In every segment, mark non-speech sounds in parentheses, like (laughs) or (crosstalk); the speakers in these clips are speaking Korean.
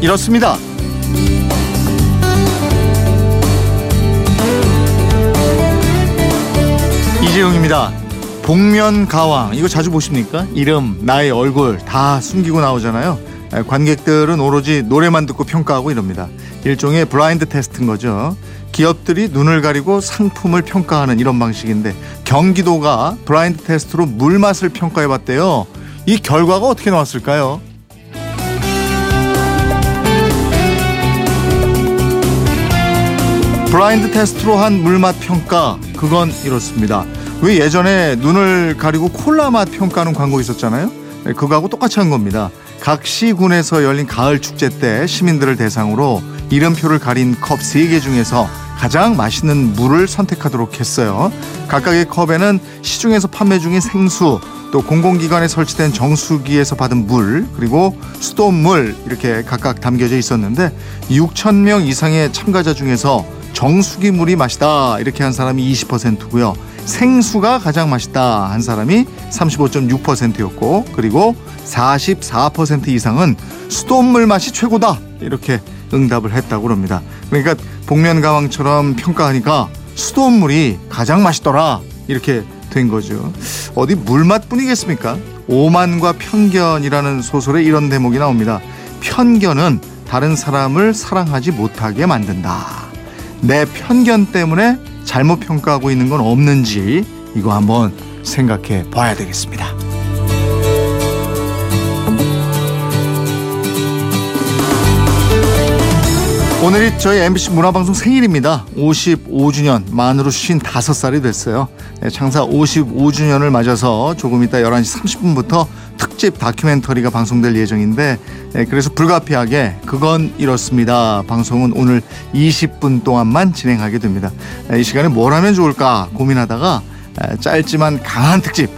이렇습니다. 이재용입니다. 복면 가왕 이거 자주 보십니까? 이름, 나이, 얼굴 다 숨기고 나오잖아요. 관객들은 오로지 노래만 듣고 평가하고 이럽니다. 일종의 블라인드 테스트인 거죠. 기업들이 눈을 가리고 상품을 평가하는 이런 방식인데 경기도가 블라인드 테스트로 물맛을 평가해 봤대요. 이 결과가 어떻게 나왔을까요? 블라인드 테스트로 한 물맛 평가 그건 이렇습니다. 왜 예전에 눈을 가리고 콜라 맛 평가하는 광고 있었잖아요. 네, 그거하고 똑같이 한 겁니다. 각 시군에서 열린 가을 축제 때 시민들을 대상으로 이름표를 가린 컵세개 중에서 가장 맛있는 물을 선택하도록 했어요. 각각의 컵에는 시중에서 판매 중인 생수, 또 공공기관에 설치된 정수기에서 받은 물, 그리고 수돗물 이렇게 각각 담겨져 있었는데 6천 명 이상의 참가자 중에서 정수기 물이 맛있다 이렇게 한 사람이 20%고요. 생수가 가장 맛있다 한 사람이 35.6%였고 그리고 44% 이상은 수돗물 맛이 최고다 이렇게 응답을 했다고 합니다. 그러니까 복면 가왕처럼 평가하니까 수돗물이 가장 맛있더라 이렇게 된 거죠. 어디 물맛뿐이겠습니까? 오만과 편견이라는 소설에 이런 대목이 나옵니다. 편견은 다른 사람을 사랑하지 못하게 만든다. 내 편견 때문에 잘못 평가하고 있는 건 없는지 이거 한번 생각해 봐야 되겠습니다. 오늘이 저희 MBC 문화방송 생일입니다. 55주년 만으로 55살이 됐어요. 네, 창사 55주년을 맞아서 조금 이따 11시 30분부터 특집 다큐멘터리가 방송될 예정인데 네, 그래서 불가피하게 그건 이렇습니다. 방송은 오늘 20분 동안만 진행하게 됩니다. 네, 이 시간에 뭘 하면 좋을까 고민하다가 짧지만 강한 특집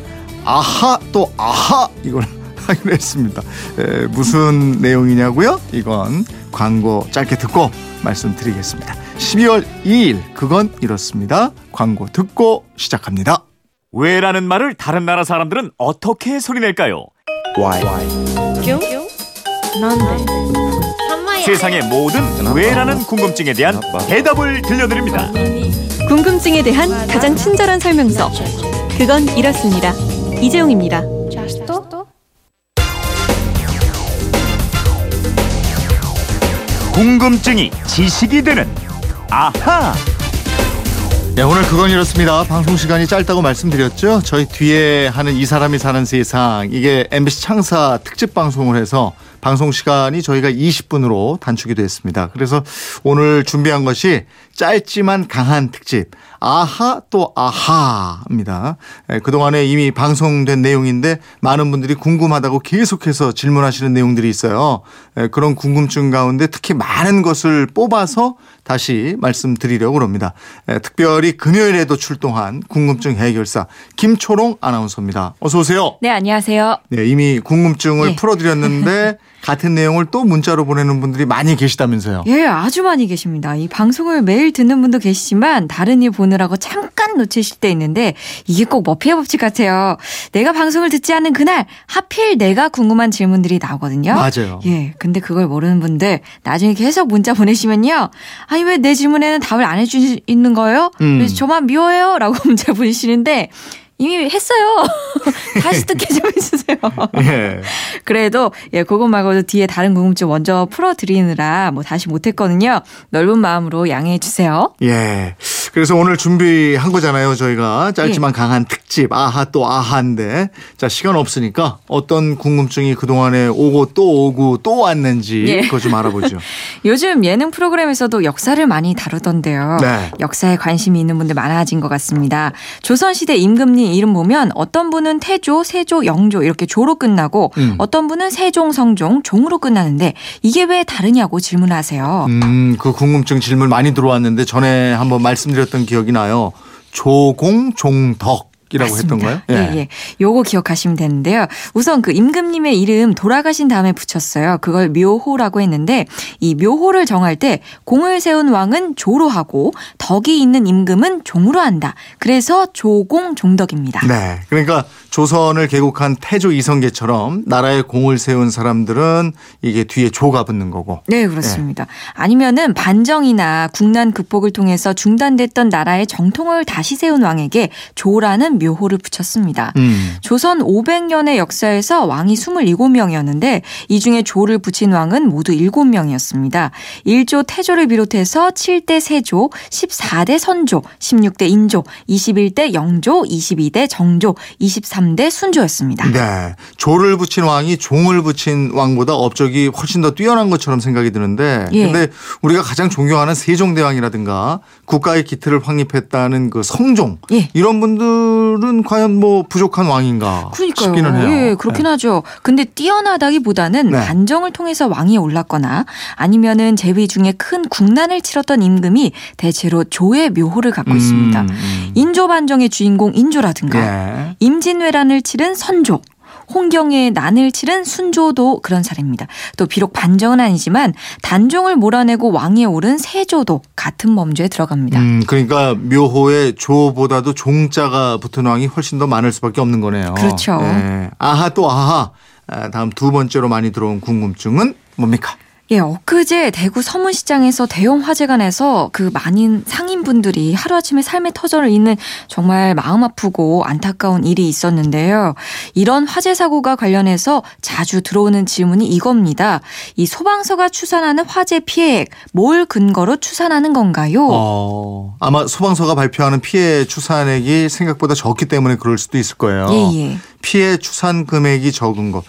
아하 또 아하 이걸 하기로 했습니다. 에, 무슨 내용이냐고요? 이건 광고 짧게 듣고 말씀드리겠습니다. 12월 2일 그건 이렇습니다. 광고 듣고 시작합니다. 왜라는 말을 다른 나라 사람들은 어떻게 소리낼까요? Why? 세상의 모든 왜라는 궁금증에 대한 대답을 들려드립니다. 궁금증에 대한 가장 친절한 설명서. 그건 이렇습니다. 이재용입니다. 궁금증이 지식이 되는 아하. 네, 오늘 그건 이렇습니다. 방송 시간이 짧다고 말씀드렸죠. 저희 뒤에 하는 이 사람이 사는 세상 이게 MBC 창사 특집 방송을 해서 방송 시간이 저희가 20분으로 단축이 됐습니다. 그래서 오늘 준비한 것이 짧지만 강한 특집 아하 또 아하입니다. 예, 그동안에 이미 방송된 내용인데 많은 분들이 궁금하다고 계속해서 질문하시는 내용들이 있어요. 예, 그런 궁금증 가운데 특히 많은 것을 뽑아서 다시 말씀드리려고 합니다. 예, 특별히 금요일에도 출동한 궁금증 해결사 김초롱 아나운서입니다. 어서 오세요. 네, 안녕하세요. 네, 이미 궁금증을 예. 풀어드렸는데 (laughs) 같은 내용을 또 문자로 보내는 분들이 많이 계시다면서요. 예, 아주 많이 계십니다. 이 방송을 매일 듣는 분도 계시지만 다른 일 보느라고 잠깐 놓치실 때 있는데 이게 꼭 머피의 법칙 같아요. 내가 방송을 듣지 않은 그날 하필 내가 궁금한 질문들이 나오거든요. 맞아요. 예, 근데 그걸 모르는 분들 나중에 계속 문자 보내시면요. 아니 왜 내 질문에는 답을 안 해주시는 거예요? 음. 저만 미워요? 라고 (laughs) 문자 보내시는데 이미 했어요. (laughs) 다시 듣게 좀 해주세요. 예. 그래도 예 그것 말고도 뒤에 다른 궁금증 먼저 풀어드리느라 뭐 다시 못했거든요. 넓은 마음으로 양해해 주세요. 예. 그래서 오늘 준비한 거잖아요. 저희가 짧지만 강한 특집 아하 또 아하인데 자 시간 없으니까 어떤 궁금증이 그 동안에 오고 또 오고 또 왔는지 예. 그거 좀 알아보죠. (laughs) 요즘 예능 프로그램에서도 역사를 많이 다루던데요. 네. 역사에 관심이 있는 분들 많아진 것 같습니다. 조선시대 임금님 이름 보면 어떤 분은 태조, 세조, 영조 이렇게 조로 끝나고 음. 어떤 분은 세종, 성종, 종으로 끝나는데 이게 왜 다르냐고 질문하세요. 음, 그 궁금증 질문 많이 들어왔는데 전에 한번 말씀드렸 던 기억이 나요. 조공종덕 이라고 했던가요? 예. 예, 예. 요거 기억하시면 되는데요. 우선 그 임금님의 이름 돌아가신 다음에 붙였어요. 그걸 묘호라고 했는데 이 묘호를 정할 때 공을 세운 왕은 조로 하고 덕이 있는 임금은 종으로 한다. 그래서 조공 종덕입니다. 네. 그러니까 조선을 개국한 태조 이성계처럼 나라에 공을 세운 사람들은 이게 뒤에 조가 붙는 거고. 네, 그렇습니다. 네. 아니면은 반정이나 국난 극복을 통해서 중단됐던 나라의 정통을 다시 세운 왕에게 조라는 묘호를 붙였습니다. 음. 조선 500년의 역사에서 왕이 27명이었는데 이 중에 조를 붙인 왕은 모두 7명이었습니다. 1조 태조를 비롯해서 7대 세조, 14대 선조, 16대 인조, 21대 영조, 22대 정조, 23대 순조였습니다. 네. 조를 붙인 왕이 종을 붙인 왕보다 업적이 훨씬 더 뛰어난 것처럼 생각이 드는데 예. 근데 우리가 가장 존경하는 세종대왕이라든가 국가의 기틀을 확립했다는 그 성종 예. 이런 분들 은 과연 뭐 부족한 왕인가 그러니까요. 싶기는 해요. 예, 그렇긴 네. 하죠. 근데 뛰어나다기보다는 네. 반정을 통해서 왕이 올랐거나 아니면은 제위 중에 큰 국난을 치렀던 임금이 대체로 조의 묘호를 갖고 음, 있습니다. 음. 인조 반정의 주인공 인조라든가 네. 임진왜란을 치른 선조 홍경의 난을 치른 순조도 그런 사례입니다. 또 비록 반정은 아니지만 단종을 몰아내고 왕위에 오른 세조도 같은 범죄에 들어갑니다. 음, 그러니까 묘호의 조보다도 종자가 붙은 왕이 훨씬 더 많을 수밖에 없는 거네요. 그렇죠. 네. 아하 또 아하. 아, 다음 두 번째로 많이 들어온 궁금증은 뭡니까? 예, 엊그제 대구 서문시장에서 대형 화재가 나서 그 많은 상인분들이 하루아침에 삶의 터전을 잇는 정말 마음 아프고 안타까운 일이 있었는데요. 이런 화재 사고가 관련해서 자주 들어오는 질문이 이겁니다. 이 소방서가 추산하는 화재 피해액 뭘 근거로 추산하는 건가요? 어, 아마 소방서가 발표하는 피해 추산액이 생각보다 적기 때문에 그럴 수도 있을 거예요. 예, 예. 피해 추산 금액이 적은 거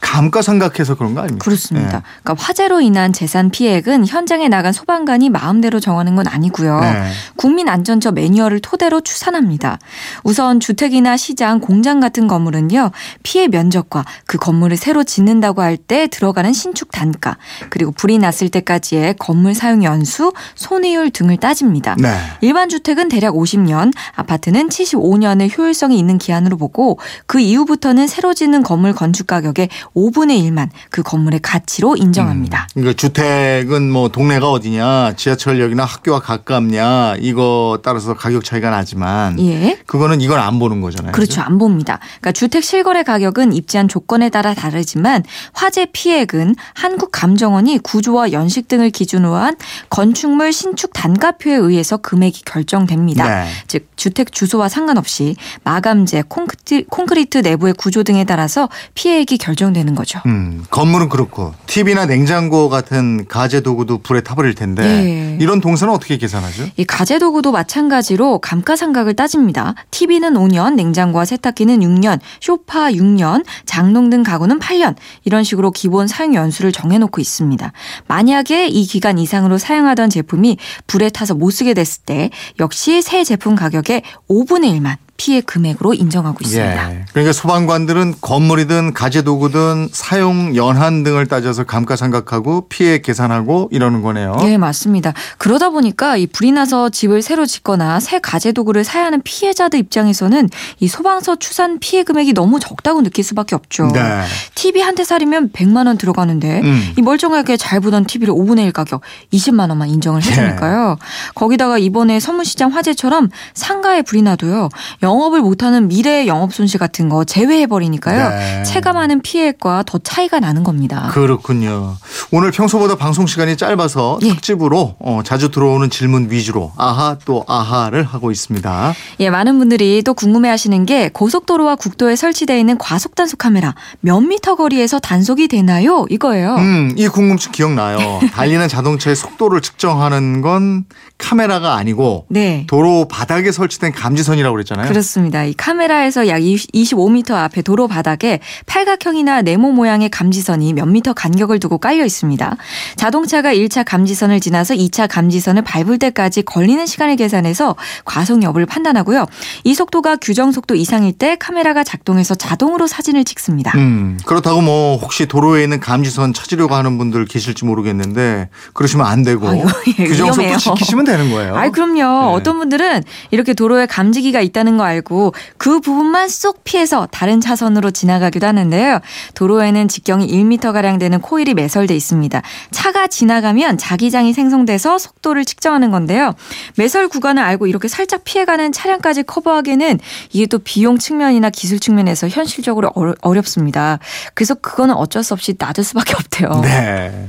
감가상각해서 그런 거 아닙니까? 그렇습니다. 네. 그러니까 화재로 인한 재산 피해액은 현장에 나간 소방관이 마음대로 정하는 건 아니고요. 네. 국민안전처 매뉴얼을 토대로 추산합니다. 우선 주택이나 시장, 공장 같은 건물은요. 피해 면적과 그 건물을 새로 짓는다고 할 때 들어가는 신축 단가 그리고 불이 났을 때까지의 건물 사용 연수, 손해율 등을 따집니다. 네. 일반 주택은 대략 50년, 아파트는 75년의 효율성이 있는 기한으로 보고 그 이후 부터는 새로 짓는 건물 건축 가격의 5분의 1만 그 건물의 가치로 인정합니다. 음, 그러니까 주택은 뭐 동네가 어디냐, 지하철역이나 학교와 가깝냐 이거 따라서 가격 차이가 나지만 예. 그거는 이건 안 보는 거잖아요. 그렇죠. 안 봅니다. 그러니까 주택 실거래 가격은 입지한 조건에 따라 다르지만 화재 피해액은 한국감정원이 구조와 연식 등을 기준으로 한 건축물 신축 단가표에 의해서 금액이 결정됩니다. 네. 즉 주택 주소와 상관없이 마감재, 콘크리트 내부의 구조 등에 따라서 피해액이 결정되는 되는 거죠. 음, 건물은 그렇고 TV나 냉장고 같은 가재 도구도 불에 타버릴 텐데 네. 이런 동선은 어떻게 계산하죠? 이 가재 도구도 마찬가지로 감가상각을 따집니다. TV는 5년, 냉장고와 세탁기는 6년, 쇼파 6년, 장롱 등 가구는 8년 이런 식으로 기본 사용 연수를 정해놓고 있습니다. 만약에 이 기간 이상으로 사용하던 제품이 불에 타서 못 쓰게 됐을 때 역시 새 제품 가격의 5분의 1만 피해 금액으로 인정하고 있습니다. 예. 그러니까 소방관들은 건물이든 가재 도구든 사용 연한 등을 따져서 감가상각하고 피해 계산하고 이러는 거네요. 네, 맞습니다. 그러다 보니까 이 불이 나서 집을 새로 짓거나 새 가재 도구를 사야 하는 피해자들 입장에서는 이 소방서 추산 피해 금액이 너무 적다고 느낄 수밖에 없죠. 네. TV 한 대 사려면 100만 원 들어가는데 음. 이 멀쩡하게 잘 보던 TV를 5분의 1 가격 20만 원만 인정을 해 주니까요. 네. 거기다가 이번에 서문시장 화재처럼 상가에 불이 나도요. 영업을 못하는 미래의 영업 손실 같은 거 제외해버리니까요. 네. 체감하는 피해과 더 차이가 나는 겁니다. 그렇군요. 오늘 평소보다 방송 시간이 짧아서 예. 특집으로 어, 자주 들어오는 질문 위주로 아하 또 아하를 하고 있습니다. 예, 많은 분들이 또 궁금해하시는 게 고속도로와 국도에 설치되어 있는 과속 단속 카메라 몇 미터 거리에서 단속이 되나요? 이거예요. 음, 이 궁금증 기억나요. (laughs) 달리는 자동차의 속도를 측정하는 건 카메라가 아니고 네. 도로 바닥에 설치된 감지선이라고 그랬잖아요. 그렇습니다. 이 카메라에서 약 25m 앞에 도로 바닥에 팔각형이나 네모 모양의 감지선이 몇 미터 간격을 두고 깔려 있습니다. 자동차가 1차 감지선을 지나서 2차 감지선을 밟을 때까지 걸리는 시간을 계산해서 과속 여부를 판단하고요. 이 속도가 규정 속도 이상일 때 카메라가 작동해서 자동으로 사진을 찍습니다. 음, 그렇다고 뭐 혹시 도로에 있는 감지선 찾으려고 하는 분들 계실지 모르겠는데 그러시면 안 되고 아유, 예, 규정 속도 지키시면 되는 거예요. 아이 그럼요. 네. 어떤 분들은 이렇게 도로에 감지기가 있다는 거 알고 그 부분만 쏙 피해서 다른 차선으로 지나가기도 하는데요. 도로에는 직경이 1m 가량 되는 코일이 매설돼 있습니다. 차가 지나가면 자기장이 생성돼서 속도를 측정하는 건데요. 매설 구간을 알고 이렇게 살짝 피해가는 차량까지 커버하기에는 이게 또 비용 측면이나 기술 측면에서 현실적으로 어렵습니다. 그래서 그거는 어쩔 수 없이 놔둘 수밖에 없대요. 네.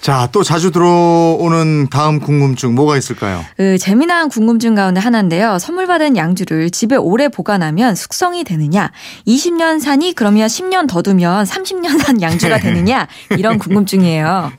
자, 또 자주 들어오는 다음 궁금증 뭐가 있을까요? 그 재미난 궁금증 가운데 하나인데요. 선물 받은 양주를 집에 오래 보관하면 숙성이 되느냐? 20년 산이 그러면 10년 더 두면 30년 산 양주가 되느냐? 이런 (laughs) 궁금증이에요.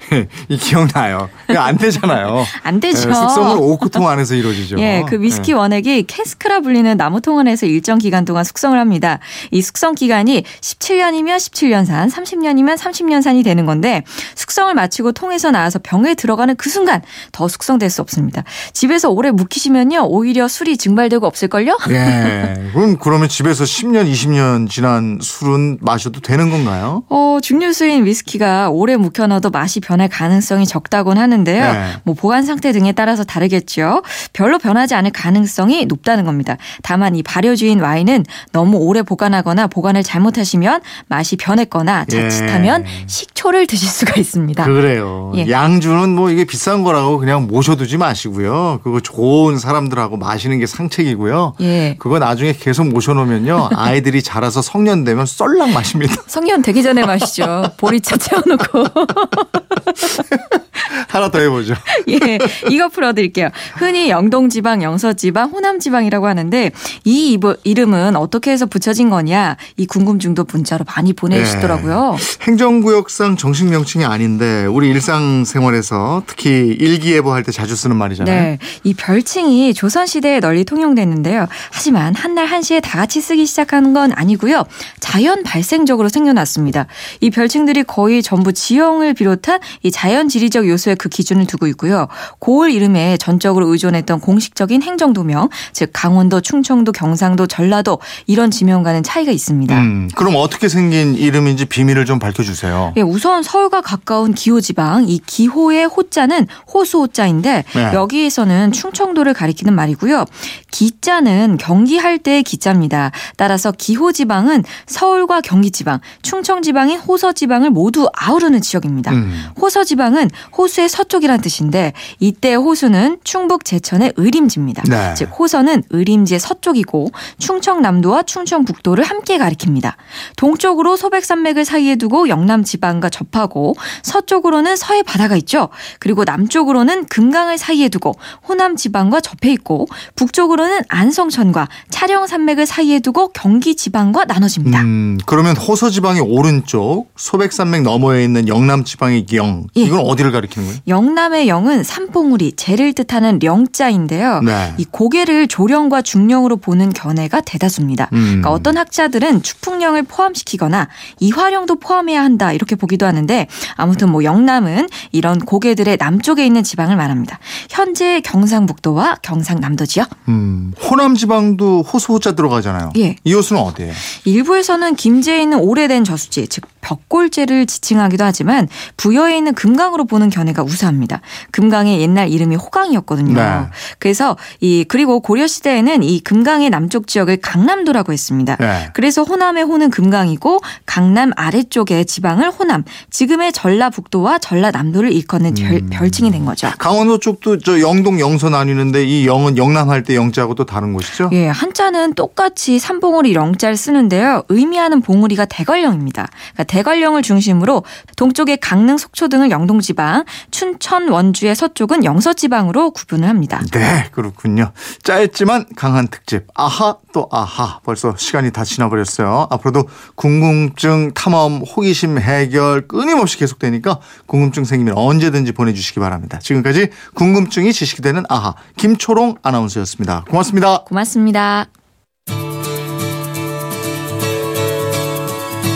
이 기억나요. 안 되잖아요. 안 되죠. 네, 숙성을 오크통 안에서 이루어지죠. 예, 그 위스키 원액이 캐스크라 불리는 나무 통 안에서 일정 기간 동안 숙성을 합니다. 이 숙성 기간이 17년이면 17년 산, 30년이면 30년 산이 되는 건데 숙성을 마치고 통에서 나와서 병에 들어가는 그 순간 더 숙성될 수 없습니다. 집에서 오래 묵히시면요 오히려 술이 증발되고 없을걸요? 예. 그럼 그러면 집에서 10년, 20년 지난 술은 마셔도 되는 건가요? 어, 증류수인 위스키가 오래 묵혀놔도 맛이 변할 가능성이 적다곤 하는데요. 네. 뭐 보관 상태 등에 따라서 다르겠죠. 별로 변하지 않을 가능성이 높다는 겁니다. 다만 이 발효주인 와인은 너무 오래 보관하거나 보관을 잘못하시면 맛이 변했거나 자칫하면 예. 식초를 드실 수가 있습니다. 그래요. 예. 양주는 뭐 이게 비싼 거라고 그냥 모셔두지 마시고 요. 그거 좋은 사람들하고 마시는 게 상책이고요. 예. 그거 나중에 계속 모셔놓으면요. 아이들이 자라서 성년 되면 썰랑 마십니다. 성년 되기 전에 마시죠. 보리차 (laughs) 채워놓고. (laughs) 하나 더 해보죠. (laughs) 예, 이거 풀어드릴게요. 흔히 영동지방, 영서지방, 호남지방이라고 하는데 이 이브- 이름은 어떻게 해서 붙여진 거냐 이 궁금증도 문자로 많이 보내주시더라고요. 행정구역상 정식 명칭이 아닌데 우리 일상생활에서 특히 일기예보 할 때 자주 쓰는 말이잖아요. 네, 이 별칭이 조선시대에 널리 통용됐는데요. 하지만 한날 한시에 다 같이 쓰기 시작하는 건 아니고요. 자연 발생적으로 생겨났습니다. 이 별칭들이 거의 전부 지형을 비롯한 이 자연 지리적 요소 에그 기준을 두고 있고요. 고을 이름에 전적으로 의존했던 공식적인 행정도명, 즉 강원도, 충청도, 경상도, 전라도 이런 지명과는 차이가 있습니다. 음, 그럼 어떻게 생긴 이름인지 비밀을 좀 밝혀주세요. 예, 우선 서울과 가까운 기호지방 이 기호의 호자는 호수호자인데 네. 여기에서는 충청도를 가리키는 말이고요. 기자는 경기할 때의 기자입니다. 따라서 기호지방은 서울과 경기지방, 충청지방인 호서지방을 모두 아우르는 지역입니다. 음. 호서지방은 호수 의 서쪽이란 뜻인데 이때 호수는 충북 제천의 의림지입니다. 네. 즉 호서는 의림지의 서쪽이고 충청남도와 충청북도를 함께 가리킵니다. 동쪽으로 소백산맥을 사이에 두고 영남 지방과 접하고 서쪽으로는 서해 바다가 있죠. 그리고 남쪽으로는 금강을 사이에 두고 호남 지방과 접해 있고 북쪽으로는 안성천과 차령산맥을 사이에 두고 경기 지방과 나눠집니다. 음, 그러면 호서 지방의 오른쪽, 소백산맥 너머에 있는 영남 지방의 영. 예. 이건 어디를 가리키는? 영남의 영은 산봉우리, 재를 뜻하는 령자인데요. 네. 이 고개를 조령과 중령으로 보는 견해가 대다수입니다. 음. 그러니까 어떤 학자들은 축풍령을 포함시키거나 이화령도 포함해야 한다 이렇게 보기도 하는데 아무튼 뭐 영남은 이런 고개들의 남쪽에 있는 지방을 말합니다. 현재 경상북도와 경상남도지요. 음, 호남 지방도 호수 호자 들어가잖아요. 예. 이 호수는 어디예요? 일부에서는 김제에 있는 오래된 저수지, 즉 벽골제를 지칭하기도 하지만 부여에 있는 금강으로 보는 견해 가 우세합니다. 금강의 옛날 이름이 호강이었거든요. 네. 그래서 이 그리고 고려 시대에는 이 금강의 남쪽 지역을 강남도라고 했습니다. 네. 그래서 호남의 호는 금강이고 강남 아래쪽의 지방을 호남, 지금의 전라북도와 전라남도를 일컫는 별, 별칭이 된 거죠. 강원도 쪽도 저 영동 영서 나뉘는데 이 영은 영남할 때 영자하고 또 다른 곳이죠? 예, 한자는 똑같이 삼봉우리 영자를 쓰는데요. 의미하는 봉우리가 대관령입니다. 그러니까 대관령을 중심으로 동쪽의 강릉, 속초 등을 영동지방, 춘천, 원주의 서쪽은 영서지방으로 구분을 합니다. 네, 그렇군요. 짧지만 강한 특집. 아하 또 아하. 벌써 시간이 다 지나버렸어요. 앞으로도 궁금증 탐험, 호기심 해결 끊임없이 계속되니까 궁금증 생기면 언제든지 보내주시기 바랍니다. 지금까지 궁금증이 지식이 되는 아하 김초롱 아나운서였습니다. 고맙습니다. 고맙습니다.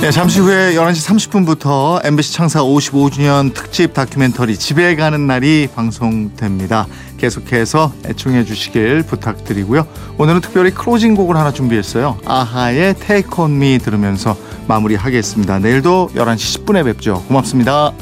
네, 잠시 후에 11시 30분부터 MBC 창사 55주년 특집 다큐멘터리 집에 가는 날이 방송됩니다. 계속해서 애청해 주시길 부탁드리고요. 오늘은 특별히 클로징 곡을 하나 준비했어요. 아하의 Take On Me 들으면서 마무리하겠습니다. 내일도 11시 10분에 뵙죠. 고맙습니다.